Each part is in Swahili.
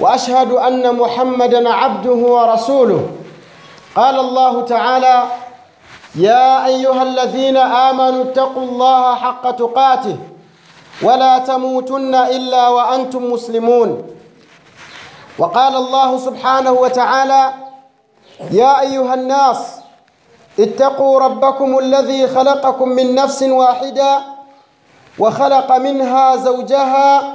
وأشهد أن محمدا عبده ورسوله. قال الله تعالى يا أيها الذين آمنوا اتقوا الله حق تقاته ولا تموتن إلا وأنتم مسلمون. وقال الله سبحانه وتعالى يا أيها الناس اتقوا ربكم الذي خلقكم من نفس واحدة وخلق منها زوجها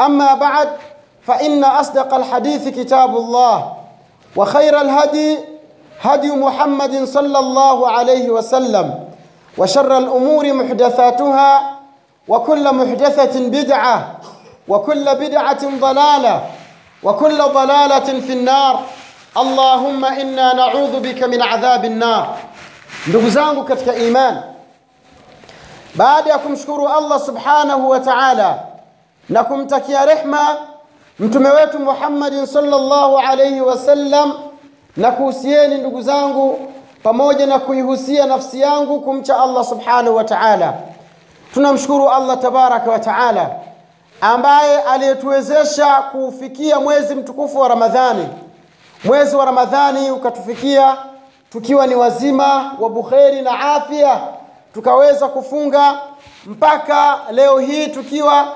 أما بعد فإن أصدق الحديث كتاب الله وخير الهدي هدي محمد صلى الله عليه وسلم وشر الأمور محدثاتها وكل محدثة بدعة وكل بدعة ضلالة وكل ضلالة في النار. اللهم إنا نعوذ بك من عذاب النار. Ndugu zangu katika imani subhanahu wa taala na kumtakia rehma mtume wetu muhammadin salllahu alaihi wasallam na kuhusieni ndugu zangu pamoja na kuihusia nafsi yangu kumcha allah subhanahu wa taala. Tunamshukuru allah tabaraka wa taala ambaye aliyetuwezesha kuufikia mwezi mtukufu wa ramadhani. Mwezi wa ramadhani ukatufikia tukiwa ni wazima wa bukheri na afya tukaweza kufunga mpaka leo hii tukiwa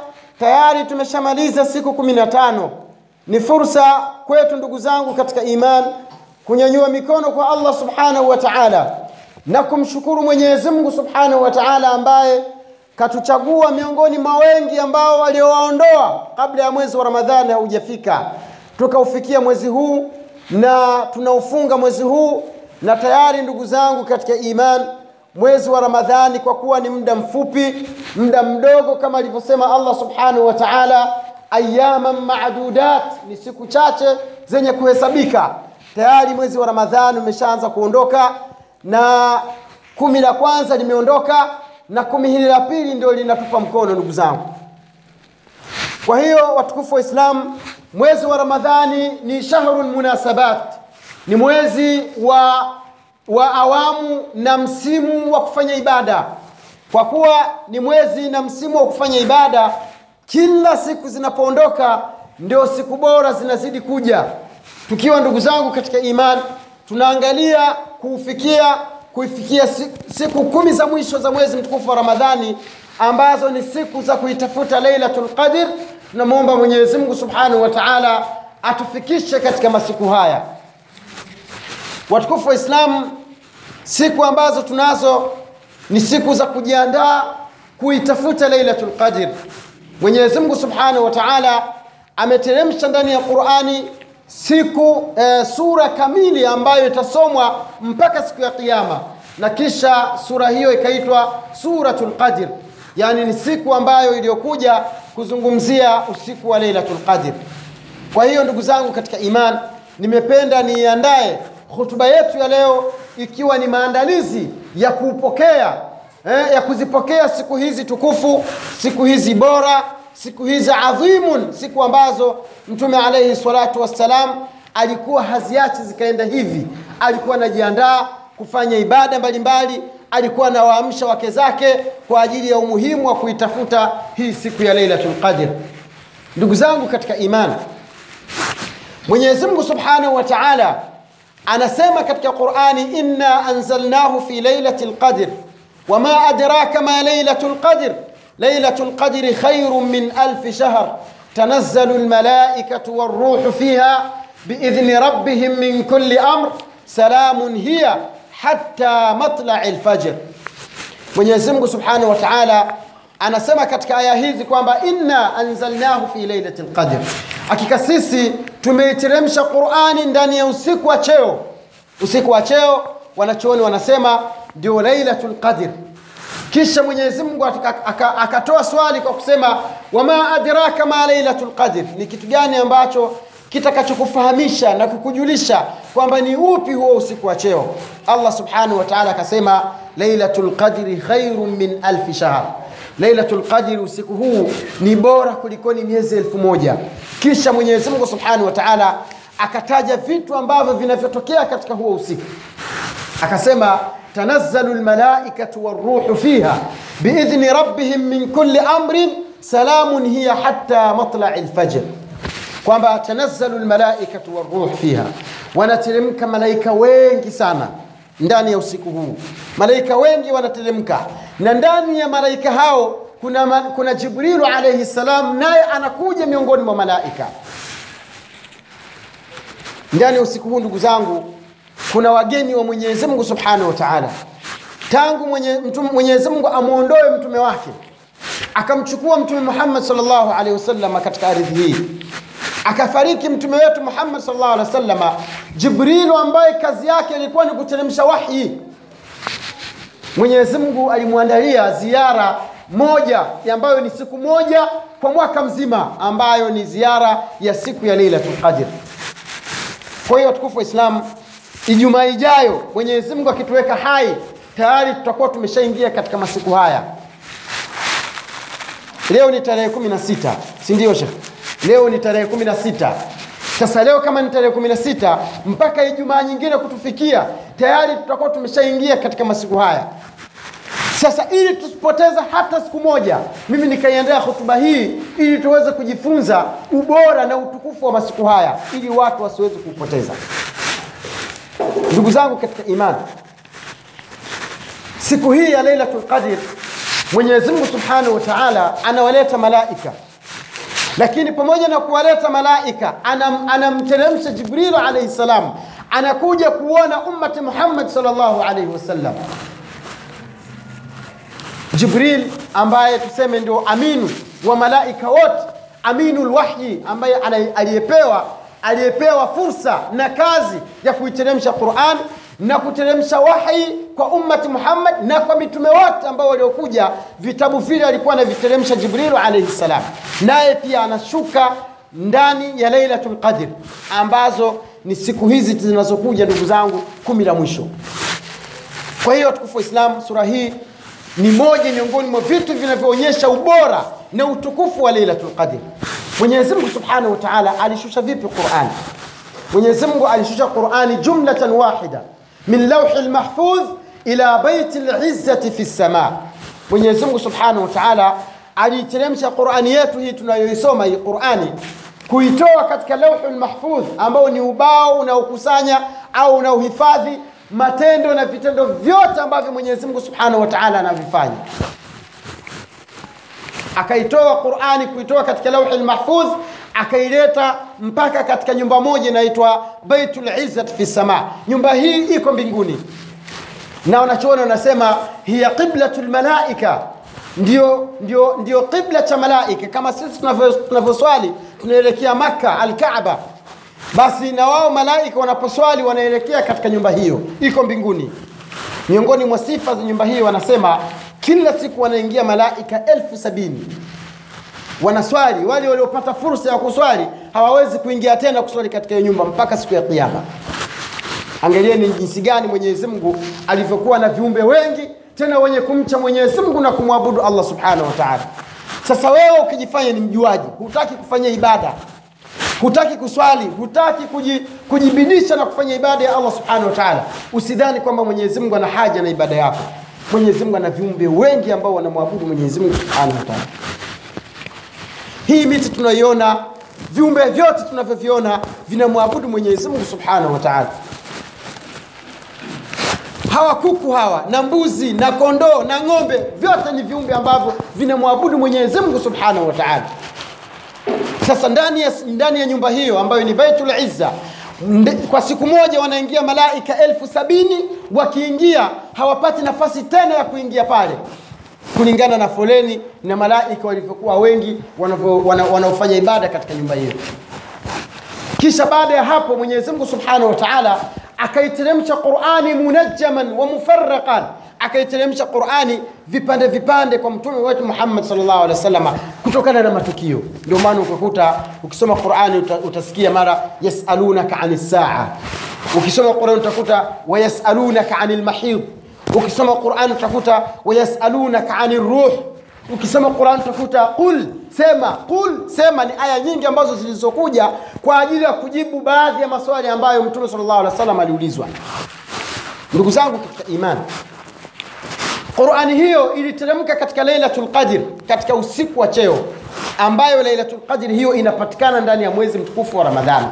tayari tumeshamaliza siku kumi na tano. Ni fursa kwetu ndugu zangu katika iman kunyanyua mikono kwa allah subhanahu wa taala na kumshukuru mwenyezi mungu subhanahu wa taala ambaye katuchagua miongoni mwa wengi ambao waliowaondoa kabla ya mwezi wa ramadhani haujafika. Tukaufikia mwezi huu na tunaufunga mwezi huu na tayari ndugu zangu katika iman mwezi wa ramadhani kwa kuwa ni muda mfupi muda mdogo kama alivyosema allah subhanahu wa taala ayaman madudat ni siku chache zenye kuhesabika. Tayari mwezi wa ramadhani umeshaanza kuondoka na kumi la kwanza limeondoka na kumi hili la pili ndio linatupa mkono ndugu zangu. Kwa hiyo watukufu wa islam mwezi wa ramadhani ni shahru munasabat ni mwezi wa wa awamu na msimu wa kufanya ibada. Kwa kuwa ni mwezi na msimu wa kufanya ibada kila siku zinapoondoka ndio siku bora zinazidi kuja. Tukiwa ndugu zangu katika imani tunaangalia kuufikia kuifikia siku kumi za mwisho za mwezi mtukufu wa ramadhani ambazo ni siku za kuitafuta lailatul qadr. Tunamwomba mwenyezi mungu subhanahu wa taala atufikishe katika masiku haya. Watukufu wa islamu siku ambazo tunazo ni siku za kujiandaa kuitafuta lailatul qadr. Mwenyezi mungu subhanahu wa taala ameteremsha ndani ya qurani siku e, sura kamili ambayo itasomwa mpaka siku ya qiama na kisha sura hiyo ikaitwa suratul qadr. Yaani ni siku ambayo iliyokuja kuzungumzia usiku wa lailatul qadr. Kwa hiyo ndugu zangu katika iman nimependa niiandae hutuba yetu ya leo ikiwa ni maandalizi ya kupokea eh, ya kuzipokea siku hizi tukufu siku hizi bora siku hizi adhimun siku ambazo mtume alaihi salatu wassalam alikuwa haziachi zikaenda hivi. Alikuwa anajiandaa kufanya ibada mbalimbali alikuwa anawaamsha wake zake kwa ajili ya umuhimu wa kuitafuta hii siku ya lailatul qadr. Ndugu zangu katika imani mwenyezi mungu subhanahu wa taala anasema katika qurani inna anzalnahu fi lailati lqadr wama adraka ma lailatu lqadr lailatu lqadri khairu min alfi shahr tanazzalu lmalaikatu walruhu fiha biidhni rabbihim min kulli amr salamun hiya hatta matlai lfajr mwenyezi mungu subhanahu wa taala anasema katika aya hizi kwamba inna anzalnahu fi lailati lqadr hakika sisi tumeiteremsha qurani ndani ya usiku wa cheo. Usiku wa cheo wanachuoni wanasema ndio lailatu lqadr kisha mwenyezi mungu akatoa aka, aka swali kwa kusema wama adraka ma lailatu lqadr ni kitu gani ambacho kitakachokufahamisha na kukujulisha kwamba ni upi huo usiku wa cheo? Allah subhanahu wa taala akasema lailatu lqadri khairun min alfi shahr lailatu lqadri usiku huu ni bora kulikoni miezi elfu moja. Kisha mwenyezi mungu subhanahu wa taala akataja vitu ambavyo vinavyotokea katika huo usiku. Akasema tanazzalu lmalaikatu waruhu fiha biidhni rabbihim min kulli amrin salamun hiya hatta matlai lfajr kwamba tanazzalu lmalaikatu waruhu fiha wanateremka malaika wengi sana ndani ya usiku huu. Malaika wengi wanateremka na ndani ya malaika hao kuna, kuna jibrilu alaihi salam naye anakuja miongoni mwa malaika. Ndani ya usiku huu ndugu zangu kuna wageni wa mwenyezi mungu subhanahu wa taala. Tangu mwenyezi mungu amwondoe mtume wake akamchukua mtume muhammad salllahu alaihi wasallam katika ardhi hii akafariki mtume wetu muhammad sallallahu alaihi wasallam. jibrilu ambaye kazi yake ilikuwa ni kuteremsha wahi, mwenyezi mungu alimwandalia ziara moja ambayo ni siku moja kwa mwaka mzima ambayo ni ziara ya siku ya Lailatul qadr. Kwa hiyo watukufu wa Islam, ijumaa ijayo mwenyezi mungu akituweka hai tayari tutakuwa tumeshaingia katika masiku haya. Leo ni tarehe kumi na sita si ndio shekh leo ni tarehe kumi na sita sasa leo kama ni tarehe kumi na sita mpaka ijumaa nyingine kutufikia tayari tutakuwa tumeshaingia katika masiku haya. Sasa ili tusipoteza hata siku moja mimi nikaiendea hotuba hii ili tuweze kujifunza ubora na utukufu wa masiku haya ili watu wasiweze kuupoteza. Ndugu zangu katika imani siku hii ya lailatul qadr mwenyezi mungu subhanahu wa taala anawaleta malaika lakini pamoja na kuwaleta malaika anam, anamteremsha jibrilu alaihi salam anakuja kuona ummati muhammad sallallahu alaihi wasallam. Jibril ambaye tuseme ndio aminu wa malaika wote aminu lwahyi ambaye aliyepewa aliyepewa fursa na kazi ya kuiteremsha quran na kuteremsha wahi kwa ummati muhammad na kwa mitume wote ambao waliokuja vitabu vile alikuwa anaviteremsha jibrilu alaihi salam. Naye pia anashuka ndani ya lailatul qadr ambazo ni siku hizi zinazokuja ndugu zangu kumi la mwisho. Kwa hiyo watukufu wa islam sura hii ni moja miongoni mwa vitu vinavyoonyesha ubora na utukufu wa lailatul qadr. Mwenyezi mungu subhanahu wa taala alishusha vipi Qur'an? mwenyezi mungu alishusha qurani jumlatan wahida min lauhi lmahfudh ila baiti lizzati fi lsama mwenyezi mungu subhanahu wa taala aliiteremsha qurani yetu hii tunayoisoma hii qurani kuitoa katika lauhi lmahfudh ambao ni ubao unaokusanya au unaohifadhi matendo na vitendo vyote ambavyo mwenyezi mungu subhanahu wa anavifanya. Akaitoa qurani kuitoa katika lauhi lmahfudh akaileta mpaka katika nyumba moja inaitwa baitul izzat fi sama. Nyumba hii iko mbinguni. Na wanachoona wanasema hiya qiblatu lmalaika ndio, ndio, ndio qibla cha malaika. Kama sisi tunavyoswali tunaelekea makka alkaaba. Basi na wao malaika wanaposwali wanaelekea katika nyumba hiyo. Iko mbinguni. Miongoni mwa sifa za nyumba hiyo wanasema kila siku wanaingia malaika elfu sabini wanaswali wale waliopata fursa ya kuswali hawawezi kuingia tena kuswali katika hiyo nyumba mpaka siku ya Kiyama. angalieni jinsi gani mwenyezi mungu alivyokuwa na viumbe wengi tena wenye kumcha mwenyezi mungu na kumwabudu allah subhanahu wa sasa wewe ukijifanya ni mjuaji hutaki kufanya ibada hutaki kuswali hutaki kujibidisha na kufanya ibada ya allah subhanahu wa taala usidhani kwamba mwenyezi mungu ana haja na ibada yako. Mwenyezi mungu ana viumbe wengi ambao wanamwabudu mwenyezi mungu subhanahu wa hii miti tunaiona viumbe vyote tunavyoviona vinamwabudu mwenyezi mungu subhanahu wa taala. Hawa kuku hawa na mbuzi na kondoo na ng'ombe vyote ni viumbe ambavyo vinamwabudu mwenyezi mungu subhanahu wa taala. Sasa ndani ya, ndani ya nyumba hiyo ambayo ni baitul izza kwa siku moja wanaingia malaika elfu sabini wakiingia hawapati nafasi tena ya kuingia pale kulingana na foleni na malaika walivyokuwa wengi wanaofanya ibada katika nyumba hiyo kisha baada ya hapo mwenyezi mungu subhanahu wa taala akaiteremsha qurani munajjaman wa mufarraqan. Akaiteremsha qurani vipande vipande kwa mtume wetu muhammad salllahu alehi wasallam kutokana na matukio. Ndio maana ukakuta ukisoma qurani uta, utasikia mara yasalunaka ani saa ukisoma qurani utakuta wayasalunaka ani lmahid ukisoma Qur'an utakuta wayasalunaka ani ruh ukisoma Qur'an utakuta qul sema qul sema ni aya nyingi ambazo zilizokuja kwa ajili ya kujibu baadhi ya maswali ambayo Mtume sallallahu alaihi wasallam aliulizwa. Ndugu zangu katika imani, Qur'ani hiyo iliteremka katika Lailatul Qadr, katika usiku wa cheo, ambayo Lailatul Qadr hiyo inapatikana ndani ya mwezi mtukufu wa Ramadhani.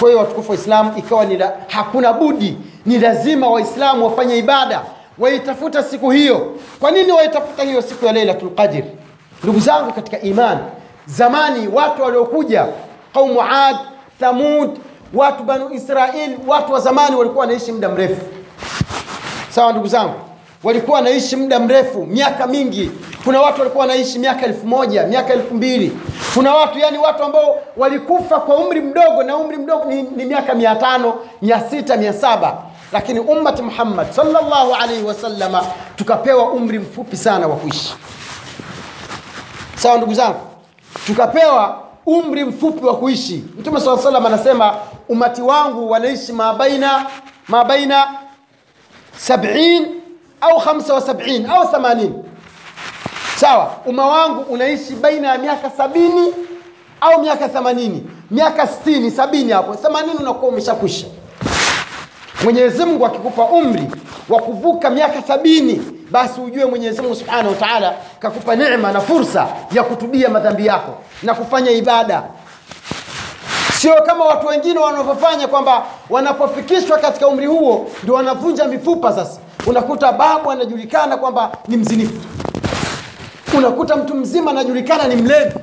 Kwa hiyo watukufu wa Islam, ikawa ni hakuna budi, ni lazima Waislamu wafanye ibada, waitafuta siku hiyo. Kwa nini waitafuta hiyo siku ya Lailatul Qadr? Ndugu zangu katika imani, zamani watu waliokuja qaumu Ad, Thamud, watu Banu Israil, watu wa zamani walikuwa wanaishi muda mrefu. Sawa ndugu zangu, walikuwa wanaishi muda mrefu, miaka mingi. Kuna watu walikuwa wanaishi miaka elfu moja miaka elfu mbili Kuna watu yani watu ambao walikufa kwa umri mdogo, na umri mdogo ni, ni miaka mia tano mia sita mia saba lakini ummati Muhammad sallallahu alaihi wasallama tukapewa umri mfupi sana wa kuishi. Sawa ndugu zangu, tukapewa umri mfupi wa kuishi. Mtume saa salam anasema umati wangu wanaishi mabaina mabaina sabin au khamsa wa sabin au thamanin. Sawa, umma wangu unaishi baina ya miaka sabini au miaka themanini, miaka sitini, sabini, hapo themanini unakuwa umeshakwisha. Mwenyezi Mungu akikupa umri wa kuvuka miaka sabini, basi ujue Mwenyezi Mungu Subhanahu wa Ta'ala kakupa neema na fursa ya kutubia madhambi yako na kufanya ibada, sio kama watu wengine wanavyofanya kwamba wanapofikishwa katika umri huo ndio wanavunja mifupa. Sasa. Unakuta babu anajulikana kwamba ni mzinifu, unakuta mtu mzima anajulikana ni mlevi,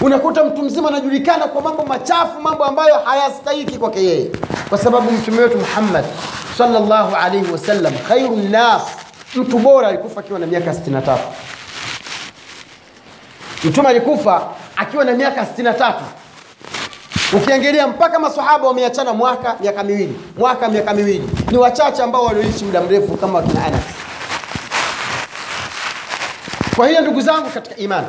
unakuta mtu mzima anajulikana kwa mambo machafu, mambo ambayo hayastahiki kwake yeye, kwa sababu mtume wetu Muhammad sallallahu alaihi wasallam khairu nnas, mtu bora alikufa akiwa na miaka 63. Mtume alikufa akiwa na miaka 63. Ukiangalia mpaka maswahaba wameachana mwaka miaka miwili, mwaka miaka miwili. Ni wachache ambao walioishi muda mrefu kama wakina Anas. Kwa hiyo ndugu zangu katika imani,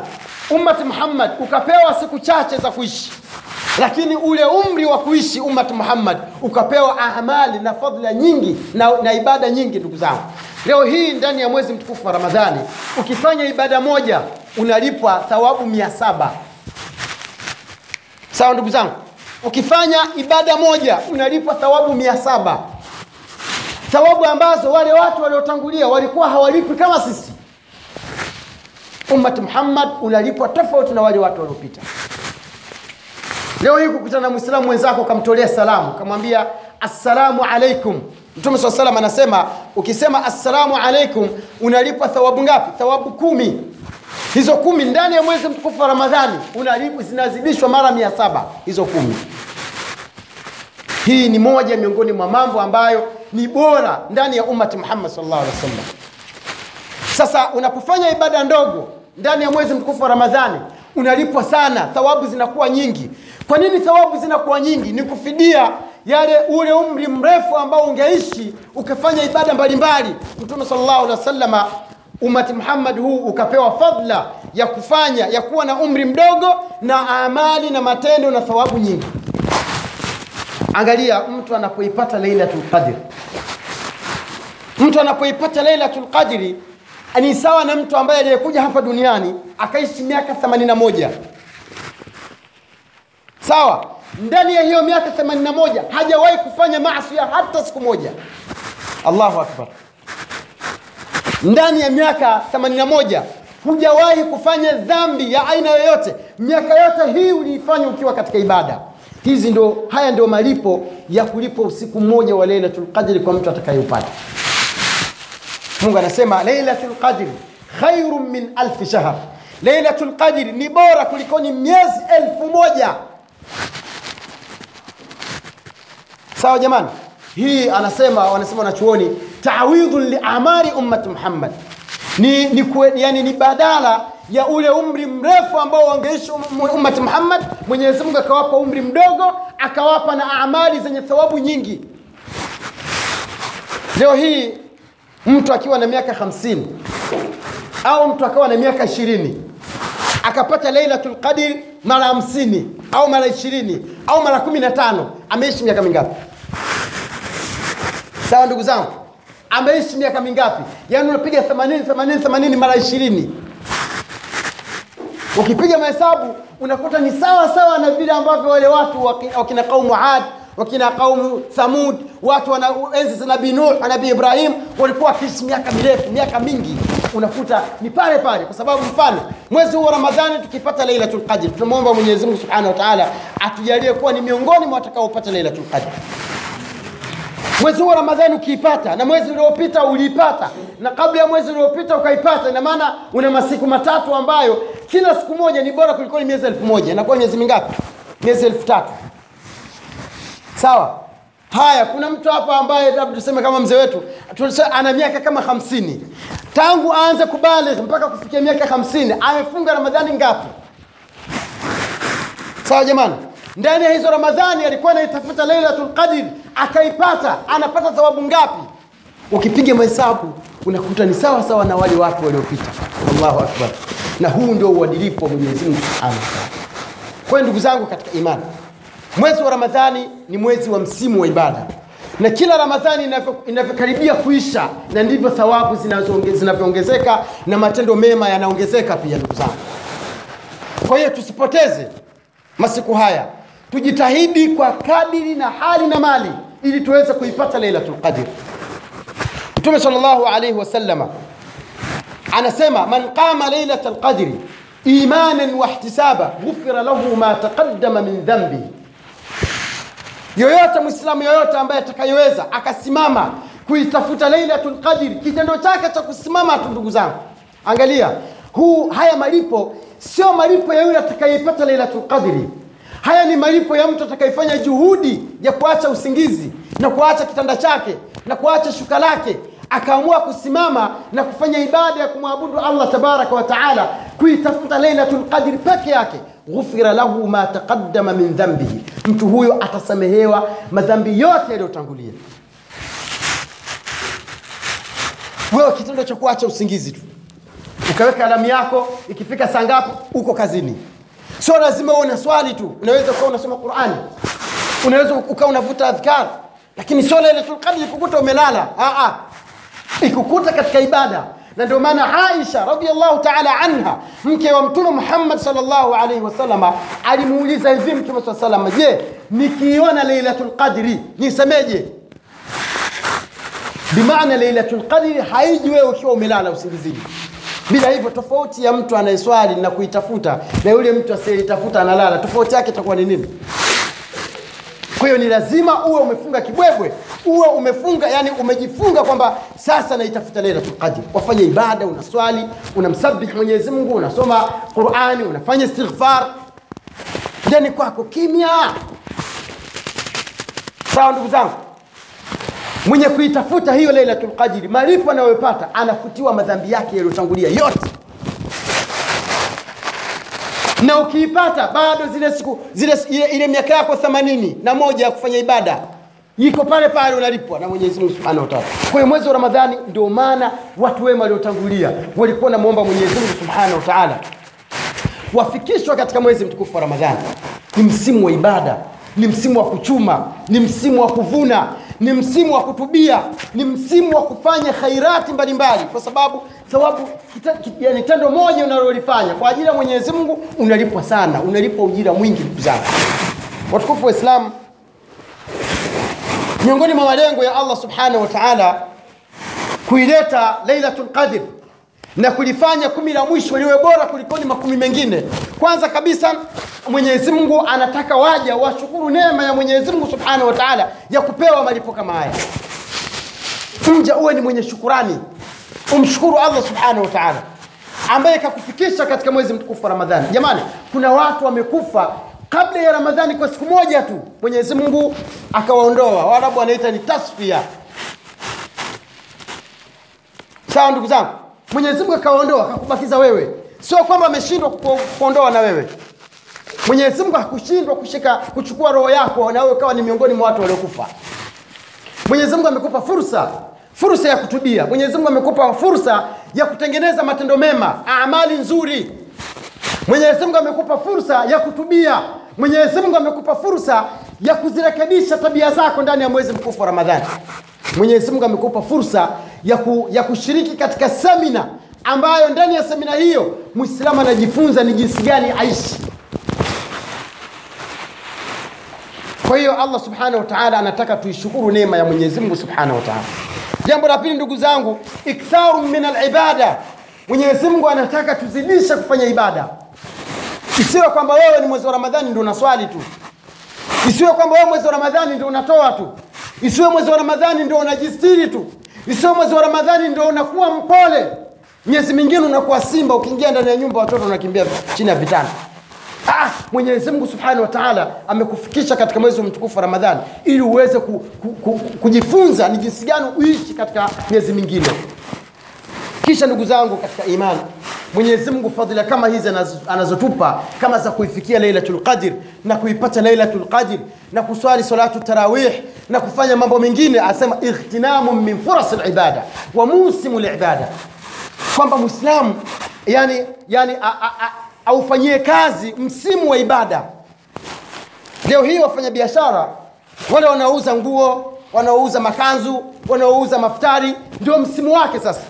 ummati Muhammad ukapewa siku chache za kuishi, lakini ule umri wa kuishi ummati Muhammad ukapewa amali na fadhila nyingi na, na ibada nyingi. Ndugu zangu, leo hii ndani ya mwezi mtukufu wa Ramadhani ukifanya ibada moja unalipwa thawabu mia saba. Sawa ndugu zangu, ukifanya ibada moja unalipwa thawabu mia saba, thawabu ambazo wale watu waliotangulia walikuwa hawalipwi kama sisi. Ummati Muhammad unalipwa tofauti na wale watu waliopita. Leo hii kukutana na mwislamu mwenzako ukamtolea salamu, ukamwambia assalamu alaikum. Mtume swalla salam anasema ukisema assalamu alaikum unalipwa thawabu ngapi? Thawabu kumi. Hizo kumi ndani ya mwezi mtukufu wa Ramadhani unalipwa, zinazidishwa mara mia saba hizo kumi. Hii ni moja miongoni mwa mambo ambayo ni bora ndani ya ummati Muhammad sallallahu alaihi wasallam. Sasa unapofanya ibada ndogo ndani ya mwezi mtukufu wa Ramadhani unalipwa sana, thawabu zinakuwa nyingi. Kwa nini thawabu zinakuwa nyingi? Ni kufidia yale ule umri mrefu ambao ungeishi ukafanya ibada mbalimbali. Mtume sallallahu alaihi wasallam, umati Muhammad huu ukapewa fadhila ya kufanya ya kuwa na umri mdogo na amali na matendo na thawabu nyingi. Angalia mtu anapoipata Lailatul Qadr, mtu anapoipata Lailatul Qadri ni sawa na mtu ambaye aliyekuja hapa duniani akaishi miaka 81 sawa. Ndani ya hiyo miaka 81 hajawahi kufanya maasia hata siku moja. Allahu akbar! Ndani ya miaka 81 hujawahi kufanya dhambi ya aina yoyote. Miaka yote hii uliifanya ukiwa katika ibada. Hizi ndo, haya ndio malipo ya kulipa usiku mmoja wa Lailatul kwa mtu atakayeupata. Mungu anasema Lailatul Qadri khairun min alfi shahr, Lailatul Qadri ni bora kulikoni miezi elfu moja. sawa jamani? Hii anasema wanasema wanachuoni tawidhun liamari ummati muhammad. Ni, ni, yani ni badala ya ule umri mrefu ambao wangeishi um- ummati muhammad mwenyezi mungu akawapa umri mdogo akawapa na amali zenye thawabu nyingi. Leo hii mtu akiwa na miaka hamsini au mtu akawa na miaka ishirini akapata lailatul qadri mara hamsini au mara ishirini au mara kumi na tano ameishi miaka mingapi? Sawa ndugu zangu ameishi miaka mingapi? Yaani unapiga 80 80 80 mara ishirini. Ukipiga mahesabu unakuta ni sawa sawa na vile ambavyo wale watu wakina kaumu ad wakina qaumu thamud watu wana enzi za nabii nuh na nabii ibrahim walikuwa wakiishi miaka mirefu miaka mingi. Unakuta ni pale pale kwa sababu mfano mwezi huu wa ramadhani tukipata lailatul qadr tunamwomba mwenyezi subhanahu wa atujalie kuwa ni miongoni mwa watakaopata lailatul qadr. Mwezi huu wa ramadhani ukiipata na mwezi uliopita uliipata na kabla ya mwezi uliopita ukaipata ina maana una masiku matatu ambayo kila siku moja ni bora kuliko ni miezi elfu moja. Inakuwa miezi mingapi? Miezi elfu tatu sawa? Haya kuna mtu hapa ambaye labda tuseme kama mzee wetu ana miaka kama hamsini. Tangu aanze kubaligh mpaka kufikia miaka hamsini amefunga ramadhani ngapi? Sawa jamani. Ndani ya hizo ramadhani alikuwa anaitafuta lailatul qadr akaipata. Anapata thawabu ngapi? Ukipiga mahesabu unakuta ni sawa sawa na wale watu waliopita. Allahu akbar. Na huu ndio uadilifu wa mwenyezi mungu. Subhanahu wataala kwa ndugu zangu katika imani mwezi wa ramadhani ni mwezi wa msimu wa ibada. Na kila ramadhani inavyokaribia kuisha na ndivyo thawabu zinavyoongezeka na matendo mema yanaongezeka pia ndugu zangu. Kwa hiyo tusipoteze masiku haya. Tujitahidi kwa kadiri na hali na mali ili tuweze kuipata lailatul qadr. Mtume sallallahu alaihi wasalama anasema man qama lailatul lqadri imanan wahtisaba ghufira lahu ma taqadama min dhanbihi yoyote mwislamu yoyote ambaye atakayeweza akasimama kuitafuta lailatul qadri kitendo chake cha kusimama tu ndugu zangu. Angalia huu haya malipo sio malipo ya yule atakayeipata lailatul qadri haya ni malipo ya mtu atakayefanya juhudi ya kuacha usingizi na kuacha kitanda chake na kuacha shuka lake akaamua kusimama na kufanya ibada ya kumwabudu allah tabaraka wa taala kuitafuta lailatul qadri peke yake. Ghufira lahu ma taqaddama min dhambihi mtu huyo atasamehewa madhambi yote yaliyotangulia. Wewe kitendo cha kuacha usingizi tu. Ukaweka alamu yako ikifika saa ngapi uko kazini. Sio lazima uwe na swali tu. Unaweza ukawa unasoma qurani. Unaweza ukawa unavuta adhkar. Lakini sio lailatul qadri kukuta umelala. Ah, ah. Ikukuta katika ibada. Na ndio maana aisha radiallahu taala anha mke wa mtume muhammad salllahu alaihi wasalama alimuuliza hivi mtume saa salama je nikiona lailatul qadri nisemeje? Bimaana lailatul qadri haiji wewe ukiwa umelala usingizini. Bila hivyo tofauti ya mtu anayeswali na kuitafuta na yule mtu asiyeitafuta analala tofauti yake itakuwa ni nini kwa hiyo ni lazima uwe umefunga kibwebwe uwe umefunga yani umejifunga kwamba sasa naitafuta lailatul qadr. Wafanye ibada unaswali unamsabih mwenyezi mungu unasoma qurani unafanya istighfar. Ndani kwako kimya? Sawa ndugu zangu. Mwenye kuitafuta hiyo lailatul qadri malipo anayopata anafutiwa madhambi yake yaliyotangulia yote na ukiipata bado zile siku zile ile, ile miaka yako themanini na moja ya kufanya ibada iko pale pale unalipwa na mwenyezi mungu subhanahu wa taala. Kwa hiyo mwezi wa ramadhani ndio maana watu wema waliotangulia walikuwa namwomba mwenyezi mungu subhanahu wa taala. Wafikishwa katika mwezi mtukufu wa ramadhani. Ni msimu wa ibada ni msimu wa kuchuma ni msimu wa kuvuna ni msimu wa kutubia. Ni msimu wa kufanya khairati mbalimbali. Kwa sababu sababu yani tendo moja unalolifanya kwa ajili ya mwenyezi mungu unalipwa sana. Unalipwa ujira mwingi ndugu zangu. Watukufu wa islamu miongoni mwa malengo ya allah subhanahu wa taala kuileta lailatul qadr na kulifanya kumi la mwisho liwe bora kulikoni makumi mengine. Kwanza kabisa mwenyezi mungu anataka waja washukuru neema ya mwenyezi mungu subhanahu wa taala ya kupewa malipo kama haya. Mja uwe ni mwenye shukurani. Umshukuru allah subhanahu wa taala ambaye kakufikisha katika mwezi mtukufu wa ramadhani. Jamani kuna watu wamekufa kabla ya ramadhani kwa siku moja tu. Mwenyezi mungu akawaondoa. Waarabu wanaita ni tasfia sawa ndugu zangu mwenyezi mungu akawaondoa akakubakiza wewe. Sio kwamba ameshindwa kuondoa na wewe. Mwenyezi mungu hakushindwa kushika kuchukua roho yako na wewe ukawa ni miongoni mwa watu waliokufa. Mwenyezi mungu amekupa fursa fursa ya kutubia. Mwenyezi mungu amekupa fursa ya kutengeneza matendo mema amali nzuri. Mwenyezi mungu amekupa fursa ya kutubia. Mwenyezi mungu amekupa fursa ya kuzirekebisha tabia zako ndani ya mwezi mkufu wa ramadhani. Mwenyezi mungu amekupa fursa ya, ku, ya kushiriki katika semina ambayo ndani ya semina hiyo Muislamu anajifunza ni jinsi gani aishi. Kwa hiyo allah subhanahu wa taala anataka tuishukuru neema ya mwenyezi mungu subhanahu wa taala. Jambo la pili ndugu zangu iktharu min alibada. Mwenyezi mungu anataka tuzidishe kufanya ibada. Isiwe kwamba wewe ni mwezi wa ramadhani ndio unaswali tu isiwe kwamba wewe mwezi wa ramadhani ndio unatoa tu. Isiwe mwezi wa ramadhani ndio unajistiri tu. Isiwe mwezi wa ramadhani ndio unakuwa mpole. Miezi mingine unakuwa simba ukiingia ndani ya nyumba watoto unakimbia chini ya vitanda. Ah, mwenyezi mungu subhanahu wa taala amekufikisha katika mwezi mtukufu wa ramadhani ili uweze ku, ku, ku, kujifunza ni jinsi gani uishi katika miezi mingine. Kisha ndugu zangu katika imani mwenyezi mungu fadhila kama hizi anazotupa kama za kuifikia lailatul qadr na kuipata lailatul qadr na kuswali salatu tarawih na kufanya mambo mengine asema ightinamu min furas libada wa musimu libada kwamba mwislamu yani, yani aufanyie kazi msimu wa ibada. Leo hii wafanya biashara wale wanaouza nguo wanaouza makanzu wanaouza maftari ndio msimu wake sasa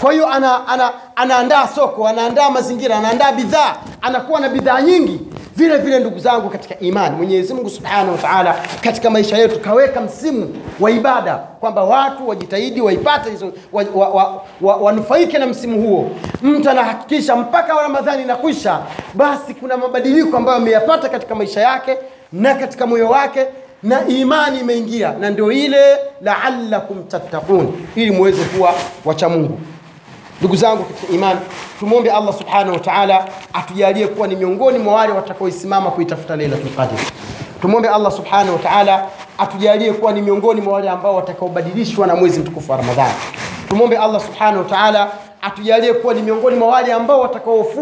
kwa hiyo ana, ana, anaandaa soko anaandaa mazingira anaandaa bidhaa anakuwa na bidhaa nyingi. Vile vile ndugu zangu katika imani mwenyezi mungu subhanahu wa taala katika maisha yetu kaweka msimu wa ibada kwamba watu wajitahidi waipate hizo wanufaike wa, wa, wa, wanufaike na msimu huo. Mtu anahakikisha mpaka ramadhani inakwisha basi kuna mabadiliko ambayo ameyapata katika maisha yake na katika moyo wake na imani imeingia. Na ndio ile laalakum tattaqun ili muweze kuwa wacha mungu ndugu zangu katika imani tumwombe allah subhanahu wa taala atujalie kuwa ni miongoni mwa wale watakaoisimama kuitafuta lailatul tumwombe allah subhanahu wa atujalie kuwa ni miongoni mwa wale ambao watakaobadilishwa na mwezi mtukufu wa ramadhani tumwombe allah subhanahu wa taala atujalie kuwa ni miongoni mwa wale ambao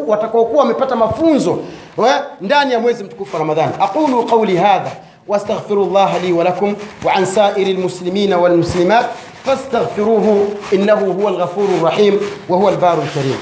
watakaokuwa wamepata mafunzo wa- ndani ya mwezi mtukufu wa ramadhani aqulu qauli hadha واستغفر الله لي ولكم وعن سائر المسلمين والمسلمات فاستغفروه إنه هو الغفور الرحيم وهو البار الكريم.